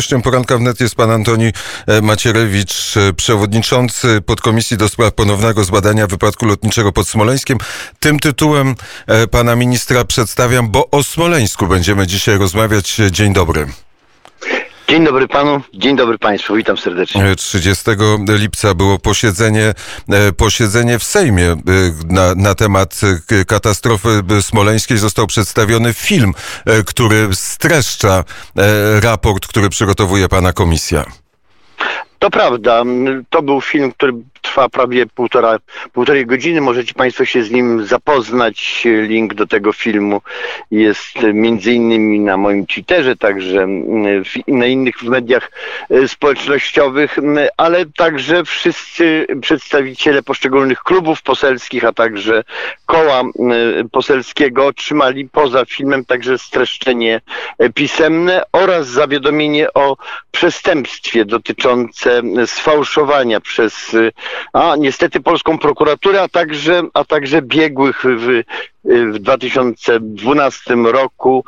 Gościem poranka wnet jest pan Antoni e, Macierewicz, e, przewodniczący podkomisji do spraw ponownego zbadania wypadku lotniczego pod Smoleńskiem. Tym tytułem e, pana ministra przedstawiam, bo o Smoleńsku będziemy dzisiaj rozmawiać. Dzień dobry. Dzień dobry panu, dzień dobry państwu, witam serdecznie. 30 lipca było posiedzenie, posiedzenie w Sejmie na, na temat katastrofy smoleńskiej. Został przedstawiony film, który streszcza raport, który przygotowuje pana komisja. To prawda, to był film, który trwa prawie półtora, półtorej godziny. Możecie Państwo się z nim zapoznać. Link do tego filmu jest między innymi na moim Twitterze, także na innych mediach e, społecznościowych, ale także wszyscy przedstawiciele poszczególnych klubów poselskich, a także koła poselskiego otrzymali poza filmem także streszczenie e, pisemne oraz zawiadomienie o przestępstwie dotyczące sfałszowania przez a niestety polską prokuraturę, a także, a także biegłych w w 2012 roku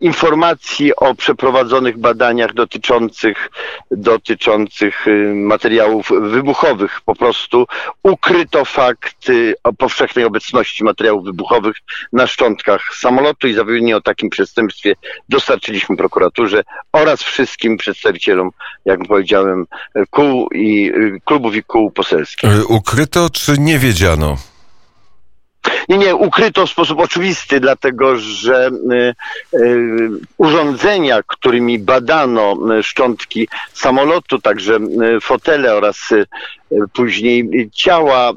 informacji o przeprowadzonych badaniach dotyczących, dotyczących materiałów wybuchowych. Po prostu ukryto fakt powszechnej obecności materiałów wybuchowych na szczątkach samolotu i zawiadomienie o takim przestępstwie dostarczyliśmy prokuraturze oraz wszystkim przedstawicielom, jak powiedziałem, kół i klubów i kół poselskich. Ukryto czy nie wiedziano? Nie, nie, ukryto w sposób oczywisty, dlatego że y, y, urządzenia, którymi badano y, szczątki samolotu, także fotele oraz później ciała,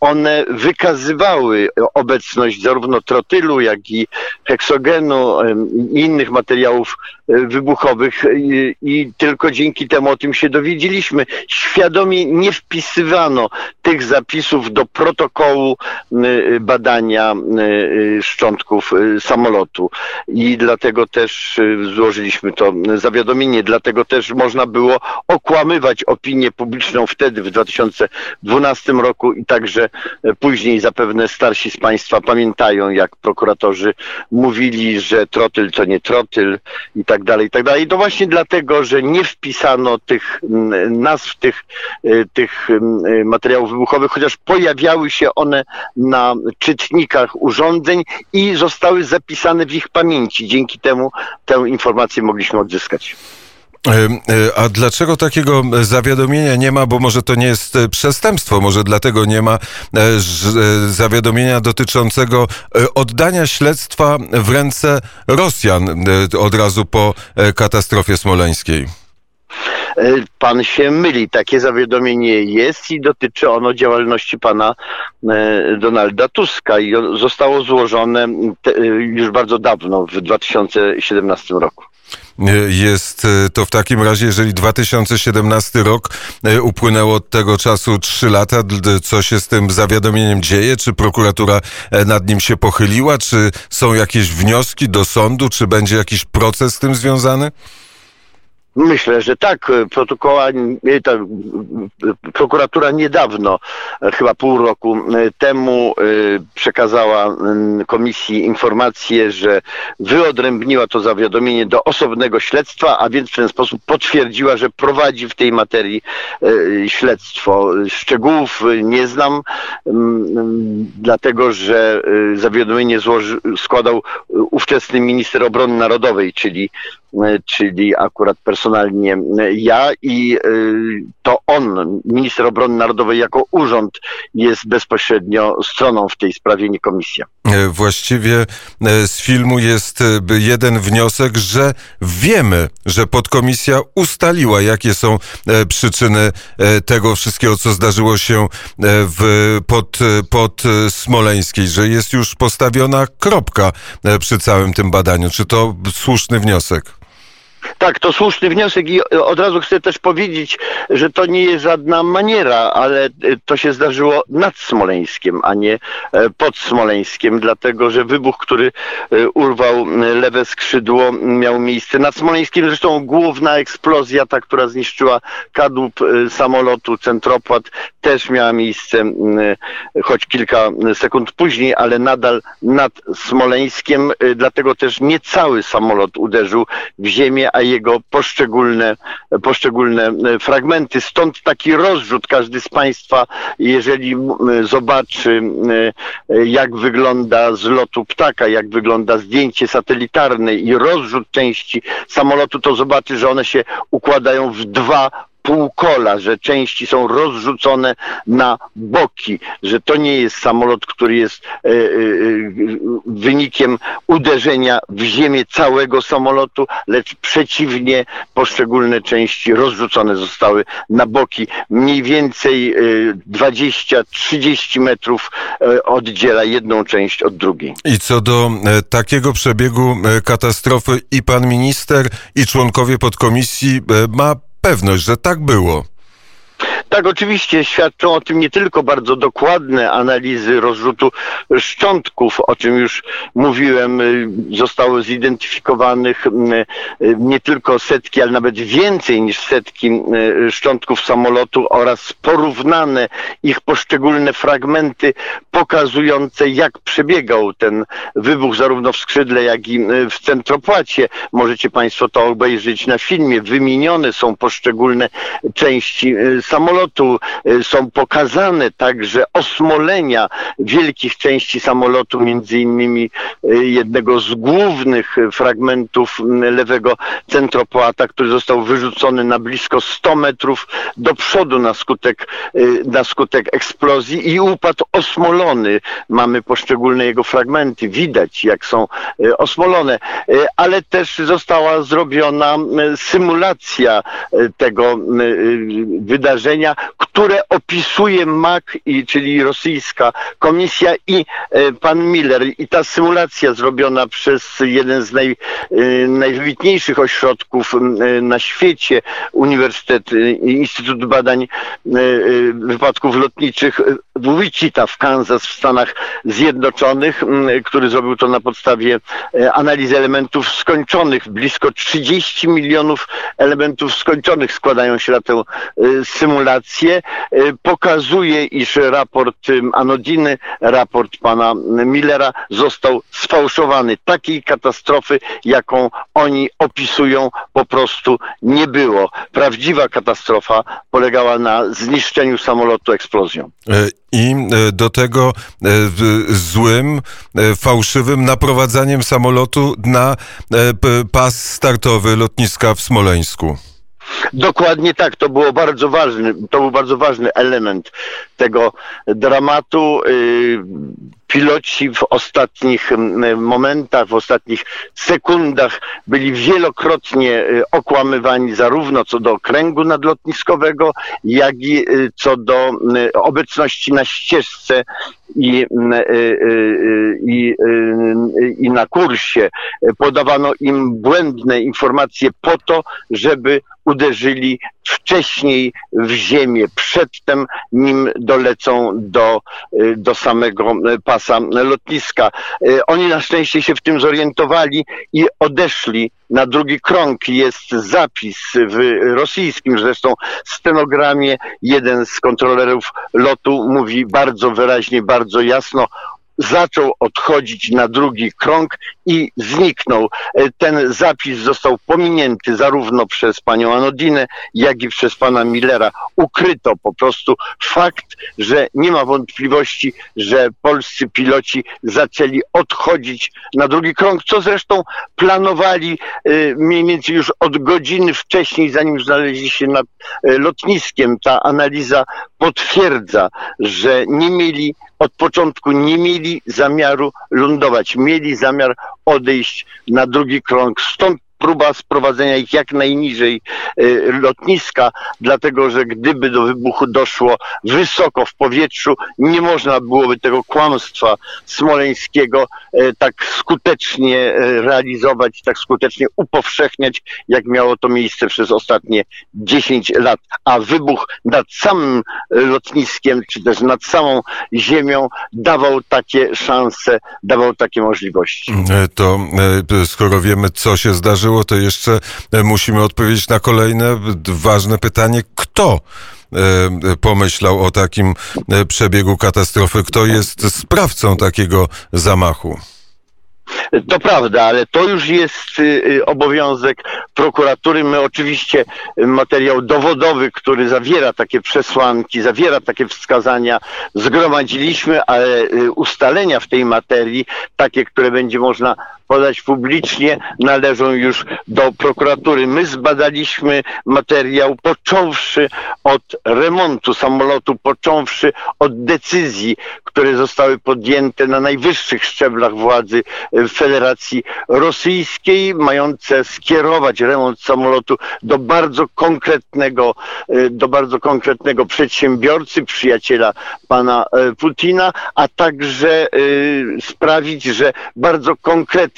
one wykazywały obecność zarówno trotylu, jak i heksogenu i innych materiałów wybuchowych i tylko dzięki temu o tym się dowiedzieliśmy. Świadomie nie wpisywano tych zapisów do protokołu badania szczątków samolotu. I dlatego też złożyliśmy to zawiadomienie, dlatego też można było okłamywać opinię publiczną wtedy w 2012 roku i także później zapewne starsi z Państwa pamiętają, jak prokuratorzy mówili, że trotyl to nie trotyl i tak dalej, i tak dalej. To właśnie dlatego, że nie wpisano tych nazw tych, tych materiałów wybuchowych, chociaż pojawiały się one na czytnikach urządzeń i zostały zapisane w ich pamięci. Dzięki temu tę informację mogliśmy odzyskać. E, a dlaczego takiego zawiadomienia nie ma? Bo może to nie jest e, przestępstwo, może dlatego nie ma e, zawiadomienia dotyczącego oddania śledztwa w ręce Rosjan od razu po katastrofie smoleńskiej. Pan się myli. Takie zawiadomienie jest i dotyczy ono działalności pana Donalda Tuska i zostało złożone już bardzo dawno, w 2017 roku. Jest e, to w takim razie, jeżeli 2017 rok e, upłynęło od tego czasu 3 lata, co się z tym zawiadomieniem dzieje? Czy prokuratura e, nad nim się pochyliła? Czy są jakieś wnioski do sądu? Czy będzie jakiś proces z tym związany? Myślę, że tak. Protokoła, ta, prokuratura niedawno, chyba pół roku temu, przekazała komisji informację, że wyodrębniła to zawiadomienie do osobnego śledztwa, a więc w ten sposób potwierdziła, że prowadzi w tej materii śledztwo. Szczegółów nie znam, dlatego że zawiadomienie złoży, składał ówczesny minister obrony narodowej, czyli, czyli akurat personalnie ja i y, to on, minister obrony narodowej jako urząd jest bezpośrednio stroną w tej sprawie, nie komisja. E, właściwie e, z filmu jest e, jeden wniosek, że wiemy, że podkomisja ustaliła, jakie są przyczyny tego wszystkiego, co zdarzyło się w, pod, pod Smoleńskiej, że jest już postawiona kropka przy całym tym badaniu. Czy to słuszny wniosek? Tak, to słuszny wniosek i od razu chcę też powiedzieć, że to nie jest żadna maniera, ale to się zdarzyło nad Smoleńskiem, a nie pod Smoleńskiem, dlatego że wybuch, który urwał lewe skrzydło miał miejsce nad Smoleńskiem. Zresztą główna eksplozja, ta, która zniszczyła kadłub samolotu Centropłat, też miała miejsce choć kilka sekund później, ale nadal nad Smoleńskiem, dlatego też nie cały samolot uderzył w ziemię, a jego poszczególne, poszczególne fragmenty. Stąd taki rozrzut. Każdy z Państwa, jeżeli zobaczy, jak wygląda z lotu ptaka, jak wygląda zdjęcie satelitarne i rozrzut części samolotu, to zobaczy, że one się układają w dwa półkola, że części są rozrzucone na boki, że to nie jest samolot, który jest e, e, wynikiem uderzenia w ziemię całego samolotu, lecz przeciwnie, poszczególne części rozrzucone zostały na boki. Mniej więcej e, 20-30 metrów e, oddziela jedną część od drugiej. I co do e, takiego przebiegu e, katastrofy i pan minister i członkowie podkomisji ma pewność, że tak było. Tak, oczywiście świadczą o tym nie tylko bardzo dokładne analizy rozrzutu szczątków, o czym już mówiłem, zostało zidentyfikowanych nie tylko setki, ale nawet więcej niż setki szczątków samolotu oraz porównane ich poszczególne fragmenty pokazujące, jak przebiegał ten wybuch zarówno w skrzydle, jak i w centropłacie. Możecie Państwo to obejrzeć na filmie. Wymienione są poszczególne części samolotu samolotu y, są pokazane także osmolenia wielkich części samolotu, między innymi y, jednego z głównych fragmentów lewego centropłata, który został wyrzucony na blisko 100 metrów do przodu na skutek, y, na skutek eksplozji i upadł osmolony. Mamy poszczególne jego fragmenty, widać jak są osmolone, ale też została zrobiona symulacja tego wydarzenia, yeah, które opisuje MAC, czyli rosyjska komisja i e, pan Miller. I ta symulacja zrobiona przez jeden z naj, e, najwybitniejszych ośrodków e, na świecie, Uniwersytet, Instytut Badań Wypadków Lotniczych w Wichita w Kansas w Stanach Zjednoczonych, który zrobił to na podstawie analizy elementów skończonych. Blisko 30 milionów elementów skończonych składają się na tę symulację pokazuje, iż raport Anodiny, raport pana Millera został sfałszowany. Takiej katastrofy, jaką oni opisują, po prostu nie było. Prawdziwa katastrofa polegała na zniszczeniu samolotu eksplozją. E, I do tego złym, fałszywym naprowadzaniem samolotu na pas startowy lotniska w Smoleńsku. Dokładnie tak, to było bardzo ważny, to był bardzo ważny element tego dramatu. Y, piloci w ostatnich momentach, w ostatnich sekundach byli wielokrotnie y, okłamywani zarówno co do okręgu nadlotniskowego, jak i y, co do obecności na ścieżce i, i, i na kursie. Podawano im błędne informacje po to, żeby uderzyli wcześniej w ziemię, przedtem nim dolecą do, y, do samego y, pasa lotniska. Y, oni na szczęście się w tym zorientowali i odeszli na drugi krąg. Jest zapis w rosyjskim zresztą stenogramie. Jeden z kontrolerów lotu mówi bardzo wyraźnie, bardzo jasno, zaczął odchodzić na drugi krąg i zniknął. E, ten zapis został pominięty zarówno przez panią Anodinę, jak i przez pana Millera. Ukryto po prostu fakt, że nie ma wątpliwości, że polscy piloci zaczęli odchodzić na drugi krąg, co zresztą planowali e, mniej więcej już od godziny wcześniej, zanim znaleźli się nad e, lotniskiem. Ta analiza potwierdza, że nie mieli od początku nie mieli zamiaru lądować, mieli zamiar odejść na drugi krąg. Stąd próba sprowadzenia ich jak najniżej lotniska, dlatego że gdyby do wybuchu doszło wysoko w powietrzu, nie można byłoby tego kłamstwa smoleńskiego tak skutecznie realizować, tak skutecznie upowszechniać, jak miało to miejsce przez ostatnie 10 lat. A wybuch nad samym lotniskiem, czy też nad samą ziemią dawał takie szanse, dawał takie możliwości. To skoro wiemy, co się to jeszcze e, musimy odpowiedzieć na kolejne ważne pytanie, kto pomyślał o takim przebiegu katastrofy, kto jest sprawcą takiego zamachu? To prawda, ale to już jest y, y, obowiązek prokuratury. My oczywiście materiał dowodowy, który zawiera takie przesłanki, zawiera takie wskazania, zgromadziliśmy, ale y, ustalenia w tej materii, takie, które będzie można podać publicznie, należą już do prokuratury. My zbadaliśmy materiał począwszy od remontu samolotu, począwszy od decyzji, które zostały podjęte na najwyższych szczeblach władzy Federacji Rosyjskiej, mające skierować remont samolotu do bardzo konkretnego, do bardzo konkretnego przedsiębiorcy, przyjaciela pana e, Putina, a także e, sprawić, że bardzo konkretnie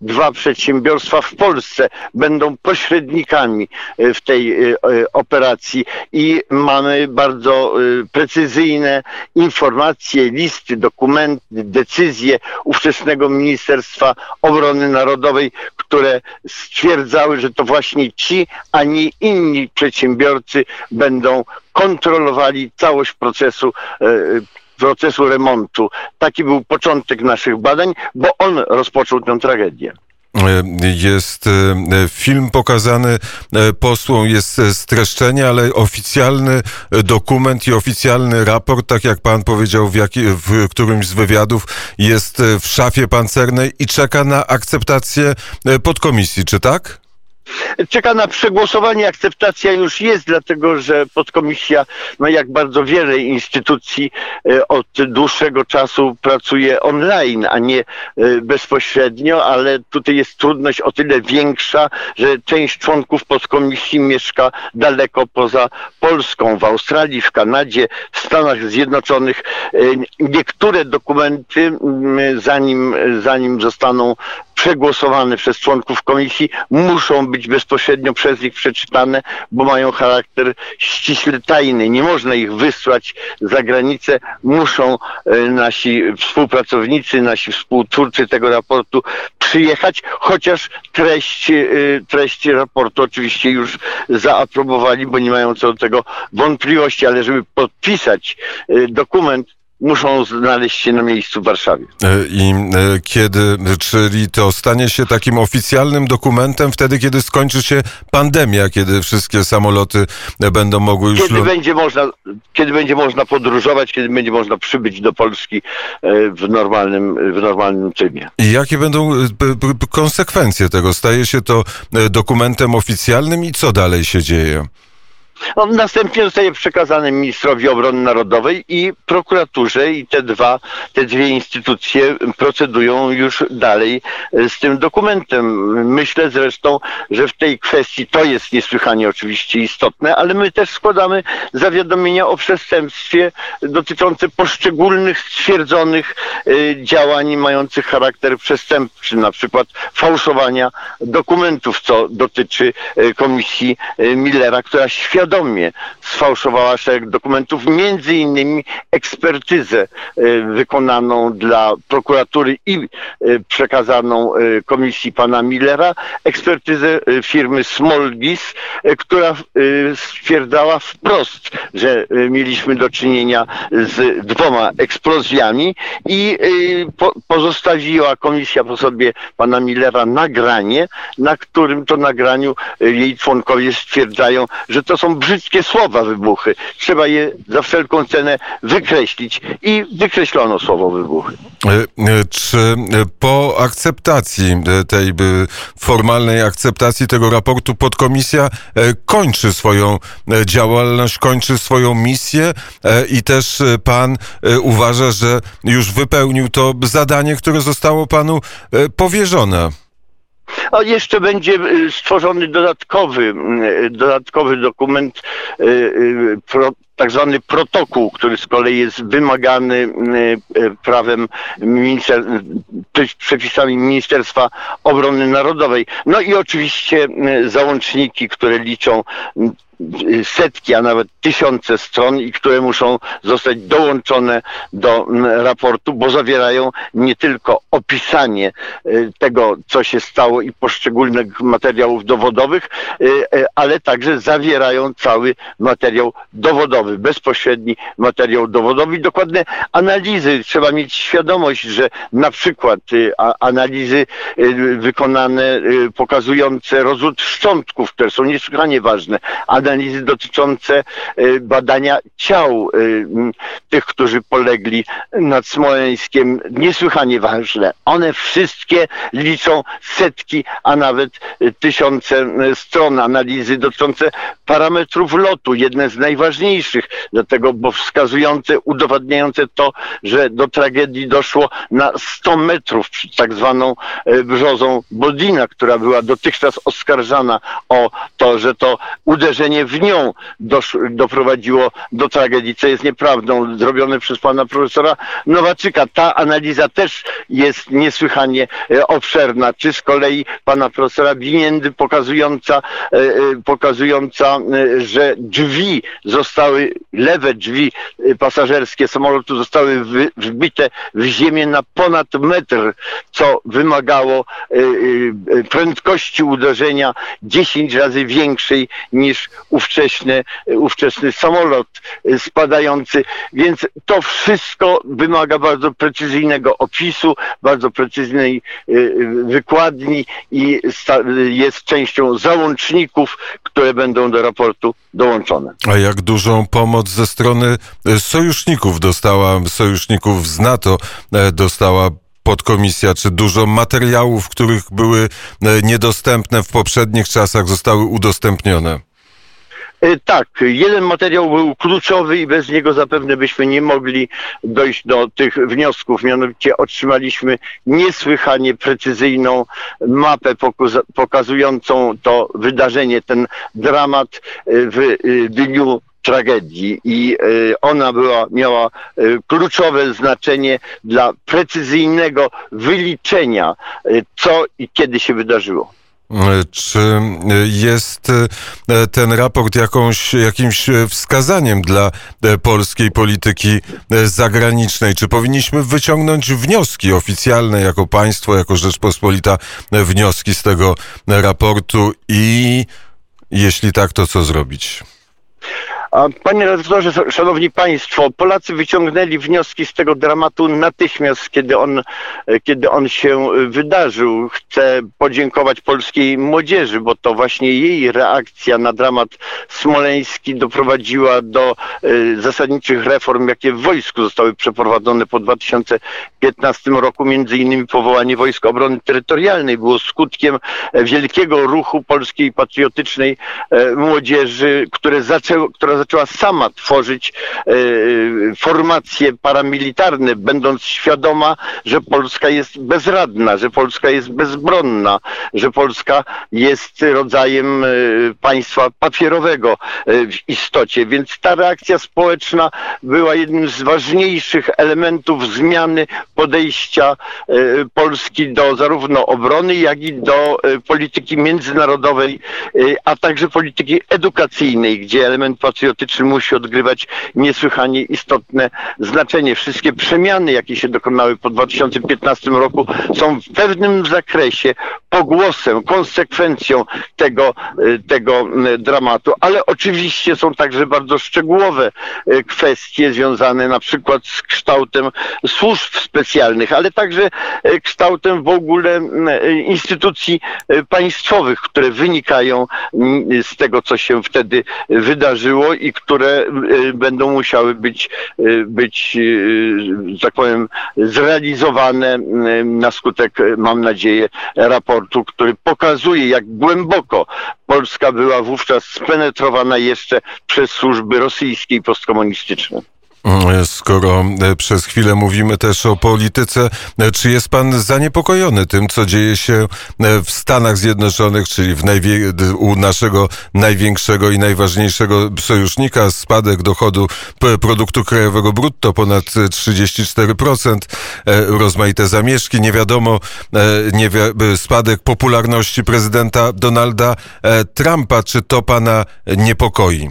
dwa przedsiębiorstwa w Polsce będą pośrednikami e, w tej e, e, operacji i mamy bardzo precyzyjne informacje, listy, dokumenty, decyzje ówczesnego Ministerstwa Obrony Narodowej, które stwierdzały, że to właśnie ci, a nie inni przedsiębiorcy będą kontrolowali całość procesu procesu remontu. Taki był początek naszych badań, bo on rozpoczął tę tragedię. Jest e, film pokazany e, posłom, jest streszczenie, ale oficjalny dokument i oficjalny raport, tak jak pan powiedział w, jaki, w którymś z wywiadów, jest w szafie pancernej i czeka na akceptację podkomisji, czy tak? Czeka na przegłosowanie. Akceptacja już jest, dlatego że podkomisja, no jak bardzo wiele instytucji e, od dłuższego czasu pracuje online, a nie e, bezpośrednio, ale tutaj jest trudność o tyle większa, że część członków podkomisji mieszka daleko poza Polską, w Australii, w Kanadzie, w Stanach Zjednoczonych. E, niektóre dokumenty, zanim, zanim zostaną przegłosowane przez członków komisji, muszą być bezpośrednio przez nich przeczytane, bo mają charakter ściśle tajny. Nie można ich wysłać za granicę. Muszą e, nasi współpracownicy, nasi współtwórcy tego raportu przyjechać, chociaż treść, e, treść raportu oczywiście już zaaprobowali, bo nie mają co do tego wątpliwości, ale żeby podpisać e, dokument, muszą znaleźć się na miejscu w Warszawie. E, I e, kiedy, czyli to stanie się takim oficjalnym dokumentem wtedy, kiedy skończy się pandemia, kiedy wszystkie samoloty będą mogły już... Kiedy będzie można, kiedy będzie można podróżować, kiedy będzie można przybyć do Polski e, w normalnym, w normalnym trybie. I jakie będą konsekwencje tego? Staje się to dokumentem oficjalnym i co dalej się dzieje? On następnie zostaje przekazany ministrowi obrony narodowej i prokuraturze i te dwa, te dwie instytucje procedują już dalej e, z tym dokumentem. Myślę zresztą, że w tej kwestii to jest niesłychanie oczywiście istotne, ale my też składamy zawiadomienia o przestępstwie dotyczące poszczególnych stwierdzonych e, działań mających charakter przestępczy, na przykład fałszowania dokumentów, co dotyczy e, komisji Millera, która świadomie świadomie sfałszowała szereg dokumentów, między innymi ekspertyzę e, wykonaną dla prokuratury i e, przekazaną e, komisji pana Millera, ekspertyzę firmy Smolgis, która stwierdzała wprost, że mieliśmy do czynienia z dwoma eksplozjami i pozostawiła komisja po sobie pana Millera nagranie, na którym to nagraniu jej członkowie stwierdzają, że to są brzydkie słowa wybuchy. Trzeba je za wszelką cenę wykreślić i wykreślono słowo wybuchy. E, e, czy e, po akceptacji tej formalnej akceptacji tego raportu podkomisja kończy swoją działalność, kończy swoją misję i też pan uważa, że już wypełnił to zadanie, które zostało panu powierzone? No, jeszcze będzie y, stworzony dodatkowy, y, dodatkowy dokument, y, pro, tak zwany protokół, który z kolei jest wymagany prawem minister, przepisami Ministerstwa Obrony Narodowej. No i oczywiście załączniki, które liczą setki, a nawet tysiące stron i które muszą zostać dołączone do mm, raportu, bo zawierają nie tylko opisanie y, tego, co się stało i poszczególnych materiałów dowodowych, y, y, ale także zawierają cały materiał dowodowy, bezpośredni materiał dowodowy i dokładne analizy. Trzeba mieć świadomość, że na przykład analizy wykonane pokazujące rozród szczątków, które są niesłychanie ważne, analizy dotyczące y, badania ciał y, tych, którzy polegli nad Smoleńskiem, niesłychanie ważne. One wszystkie liczą setki, a nawet y, tysiące stron analizy dotyczące parametrów lotu, jedne z najważniejszych, dlatego, bo wskazujące, udowadniające to, że do tragedii doszło na 100 metrów przed tak zwaną brzozą Bodina, która była dotychczas oskarżana o to, że to uderzenie w nią dosz, doprowadziło do tragedii, co jest nieprawdą, zrobione przez pana profesora Nowaczyka. Ta analiza też jest niesłychanie e, obszerna, czy z kolei pana profesora Winiendy pokazująca, e, e, pokazująca, że drzwi zostały, lewe drzwi pasażerskie samolotu zostały wbite w ziemię na ponad metr, co wymagało prędkości uderzenia 10 razy większej niż ówczesny, ówczesny samolot spadający, więc to wszystko wymaga bardzo precyzyjnego opisu, bardzo precyzyjnej y, wykładni i jest częścią załączników, które będą do raportu dołączone. A jak dużą pomoc ze strony sojuszników dostała, sojuszników z NATO dostała podkomisja, czy dużo materiałów, których były niedostępne w poprzednich czasach, zostały udostępnione? E, tak, jeden materiał był kluczowy i bez niego zapewne byśmy nie mogli dojść do tych wniosków. Mianowicie otrzymaliśmy niesłychanie precyzyjną mapę pokazującą to wydarzenie, ten dramat e, w e, dniu tragedii i ona była, miała kluczowe znaczenie dla precyzyjnego wyliczenia, co i kiedy się wydarzyło. Czy jest e, ten raport jakąś, jakimś wskazaniem dla e, polskiej polityki e, zagranicznej? Czy powinniśmy wyciągnąć wnioski oficjalne jako państwo, jako Rzeczpospolita, wnioski z tego raportu i jeśli tak, to co zrobić? Panie redaktorze, szanowni państwo, Polacy wyciągnęli wnioski z tego dramatu natychmiast, kiedy on, kiedy on się wydarzył. Chcę podziękować polskiej młodzieży, bo to właśnie jej reakcja na dramat smoleński doprowadziła do y, zasadniczych reform, jakie w wojsku zostały przeprowadzone po 2015 roku. Między innymi powołanie Wojsk Obrony Terytorialnej było skutkiem wielkiego ruchu polskiej patriotycznej młodzieży, które zaczęło, która zaczęła sama tworzyć e, formacje paramilitarne, będąc świadoma, że Polska jest bezradna, że Polska jest bezbronna, że Polska jest rodzajem e, państwa papierowego e, w istocie. Więc ta reakcja społeczna była jednym z ważniejszych elementów zmiany podejścia Polski do zarówno obrony, jak i do polityki międzynarodowej, a także polityki edukacyjnej, gdzie element patriotyczny patriotyczny musi odgrywać niesłychanie istotne znaczenie. Wszystkie przemiany, jakie się dokonały po 2015 roku są w pewnym zakresie pogłosem, konsekwencją tego, y, tego y, dramatu, ale oczywiście są także bardzo szczegółowe y, kwestie związane na przykład z kształtem służb specjalnych, ale także kształtem w ogóle instytucji państwowych, które wynikają z tego, co się wtedy wydarzyło i które będą musiały być, być tak powiem, zrealizowane na skutek, mam nadzieję, raportu, który pokazuje, jak głęboko Polska była wówczas spenetrowana jeszcze przez służby rosyjskie i postkomunistyczne. Skoro e, przez chwilę mówimy też o polityce, e, czy jest pan zaniepokojony tym, co dzieje się e, w Stanach Zjednoczonych, czyli u naszego największego i najważniejszego sojusznika, spadek dochodu produktu krajowego brutto ponad 34%, rozmaite zamieszki, nie wiadomo, nie wi spadek popularności prezydenta Donalda Trumpa, czy to pana niepokoi?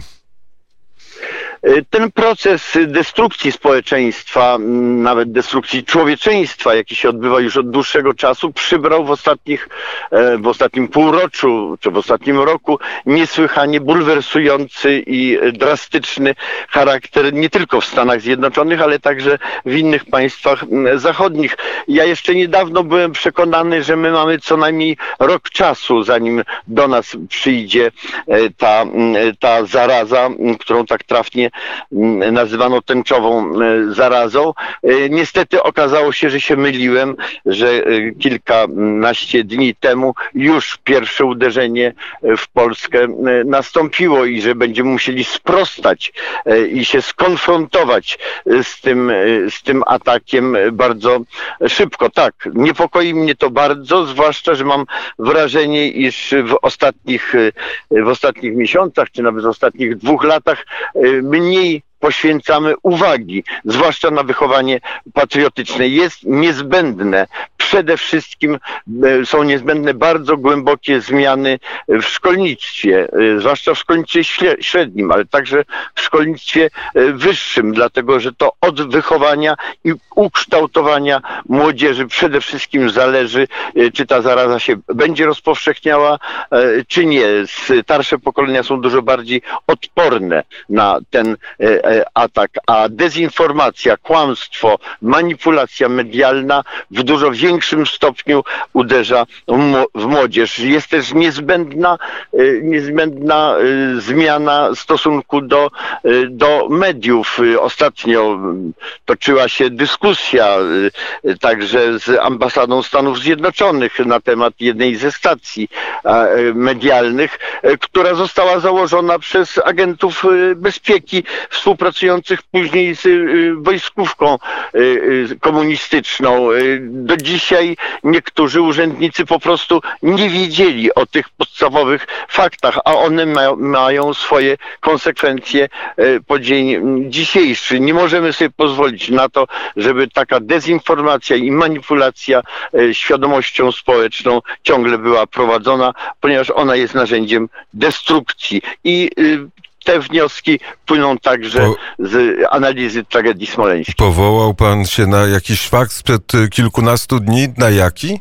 Ten proces destrukcji społeczeństwa, nawet destrukcji człowieczeństwa, jaki się odbywa już od dłuższego czasu, przybrał w ostatnich, e, w ostatnim półroczu, czy w ostatnim roku niesłychanie bulwersujący i drastyczny charakter nie tylko w Stanach Zjednoczonych, ale także w innych państwach zachodnich. Ja jeszcze niedawno byłem przekonany, że my mamy co najmniej rok czasu, zanim do nas przyjdzie e, ta, ta zaraza, którą tak trafnie nazywano tęczową e, zarazą. E, niestety okazało się, że się myliłem, że e, kilkanaście dni temu już pierwsze uderzenie w Polskę nastąpiło i że będziemy musieli sprostać i się skonfrontować z tym, z tym atakiem bardzo szybko. Tak, niepokoi mnie to bardzo, zwłaszcza, że mam wrażenie, iż w ostatnich, w ostatnich miesiącach, czy nawet w ostatnich dwóch latach my mniej poświęcamy uwagi, zwłaszcza na wychowanie patriotyczne. Jest niezbędne, przede wszystkim e, są niezbędne bardzo głębokie zmiany w szkolnictwie, e, zwłaszcza w szkolnictwie średnim, ale także w szkolnictwie e, wyższym, dlatego że to od wychowania i ukształtowania młodzieży przede wszystkim zależy, czy ta zaraza się będzie rozpowszechniała, czy nie. Starsze pokolenia są dużo bardziej odporne na ten atak, a dezinformacja, kłamstwo, manipulacja medialna w dużo większym stopniu uderza w młodzież. Jest też niezbędna, e, niezbędna e, zmiana stosunku do, do mediów. Ostatnio toczyła się dyskusja także z ambasadą Stanów Zjednoczonych na temat jednej ze stacji medialnych, która została założona przez agentów bezpieki współpracujących później z y, wojskówką y, y, komunistyczną. Do dzisiaj niektórzy urzędnicy po prostu nie wiedzieli o tych podstawowych faktach, a one ma, mają swoje konsekwencje po dzień dzisiejszy. Nie możemy sobie pozwolić na to, żeby taka dezinformacja i manipulacja świadomością społeczną ciągle była prowadzona, ponieważ ona jest narzędziem destrukcji. I te wnioski płyną także po... z analizy tragedii smoleńskiej. Powołał pan się na jakiś fakt sprzed y, kilkunastu dni? Na jaki?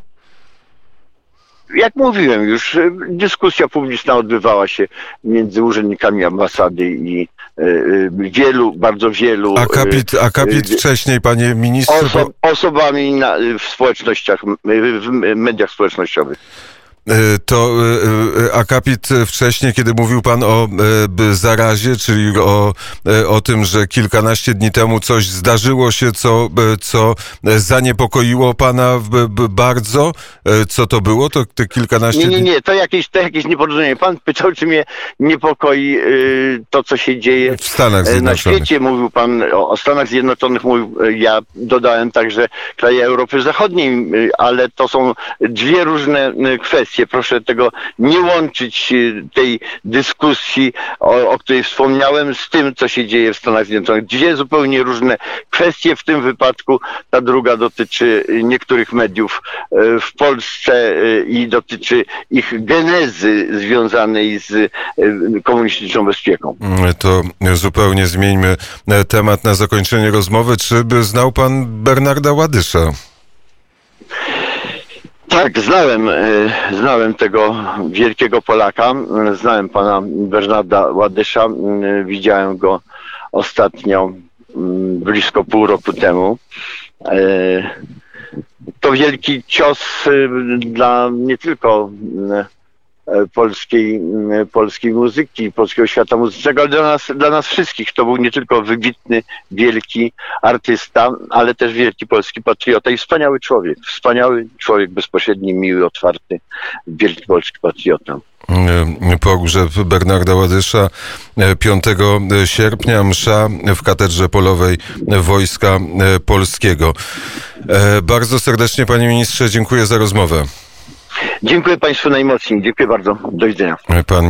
jak mówiłem już, y, dyskusja publiczna odbywała się między urzędnikami ambasady i y, wielu, bardzo wielu. Akapit, akapit wcześniej, panie ministrze. Oso, osobami na, w społecznościach, w mediach społecznościowych. E, to e, e, akapit wcześniej, kiedy mówił pan o zarazie, czyli o, o tym, że kilkanaście dni temu coś zdarzyło się, co, co zaniepokoiło pana bardzo. Co to było? To te kilkanaście Nie, nie, nie, to jakieś, to jakieś nieporozumienie. Pan pytał, czy mnie niepokoi to, co się dzieje w Stanach Zjednoczonych. Na świecie mówił pan o, o Stanach Zjednoczonych, mówił, ja dodałem także kraje Europy Zachodniej, ale to są dwie różne kwestie Proszę tego nie łączyć y, tej dyskusji, o, o której wspomniałem, z tym, co się dzieje w Stanach Zjednoczonych. Dwie zupełnie różne kwestie. W tym wypadku ta druga dotyczy niektórych mediów y, w Polsce y, i dotyczy ich genezy związanej z komunistyczną bezpieką. Mm, to zupełnie zmieńmy e, temat na zakończenie rozmowy. Czy by znał pan Bernarda Ładysza? Tak, znałem, e, znałem tego wielkiego Polaka, znałem pana Bernarda Ładysza, widziałem go ostatnio blisko pół roku temu. E, to wielki cios e, dla nie tylko polskiej, m, polskiej muzyki, polskiego świata muzycznego, ale dla nas, dla nas wszystkich to był nie tylko wybitny, wielki artysta, ale też wielki polski patriota i wspaniały człowiek. Wspaniały człowiek, bezpośredni, miły, otwarty, wielki polski patriota. E, Pogrzeb Bernarda Ładysza e, 5 sierpnia, msza w Katedrze Polowej Wojska e, Polskiego. E, Bardzo serdecznie, panie ministrze, dziękuję za rozmowę. Dziękuję Państwu najmocniej. Dziękuję bardzo. Do widzenia. Pan minister